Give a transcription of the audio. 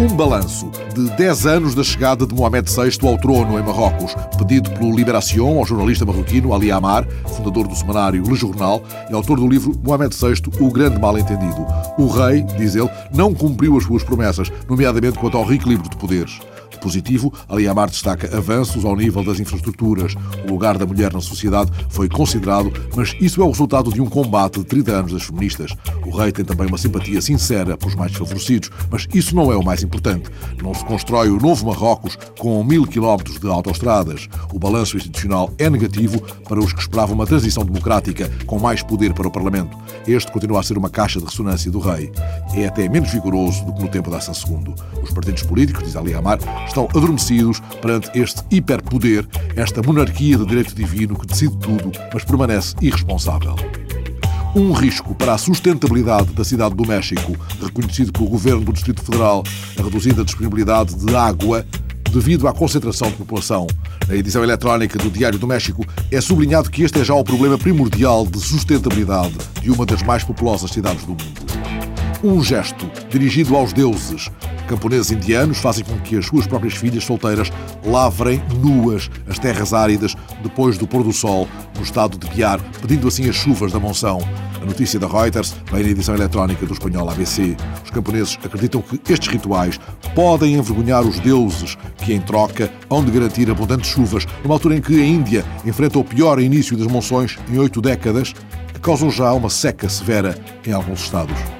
Um balanço de 10 anos da chegada de Mohamed VI ao trono em Marrocos, pedido pelo Liberación ao jornalista marroquino Ali Amar, fundador do semanário Le Journal e autor do livro Mohamed VI, O Grande Mal-Entendido. O rei, diz ele, não cumpriu as suas promessas, nomeadamente quanto ao reequilíbrio de poderes positivo, Ali Amar destaca avanços ao nível das infraestruturas. O lugar da mulher na sociedade foi considerado, mas isso é o resultado de um combate de 30 anos das feministas. O rei tem também uma simpatia sincera pelos mais desfavorecidos, mas isso não é o mais importante. Não se constrói o novo Marrocos com mil quilómetros de autoestradas. O balanço institucional é negativo para os que esperavam uma transição democrática com mais poder para o Parlamento. Este continua a ser uma caixa de ressonância do rei. É até menos vigoroso do que no tempo da Hassan II. Os partidos políticos, diz Ali Amar, estão adormecidos perante este hiperpoder, esta monarquia de direito divino que decide tudo, mas permanece irresponsável. Um risco para a sustentabilidade da cidade do México, reconhecido pelo governo do Distrito Federal, a reduzida disponibilidade de água devido à concentração de população. Na edição eletrónica do Diário do México é sublinhado que este é já o problema primordial de sustentabilidade de uma das mais populosas cidades do mundo. Um gesto dirigido aos deuses, camponeses indianos fazem com que as suas próprias filhas solteiras lavrem nuas as terras áridas depois do pôr do sol no estado de Biar, pedindo assim as chuvas da monção. A notícia da Reuters vem na edição eletrónica do espanhol ABC. Os camponeses acreditam que estes rituais podem envergonhar os deuses que, em troca, hão de garantir abundantes chuvas, numa altura em que a Índia enfrenta o pior início das monções em oito décadas, que causam já uma seca severa em alguns estados.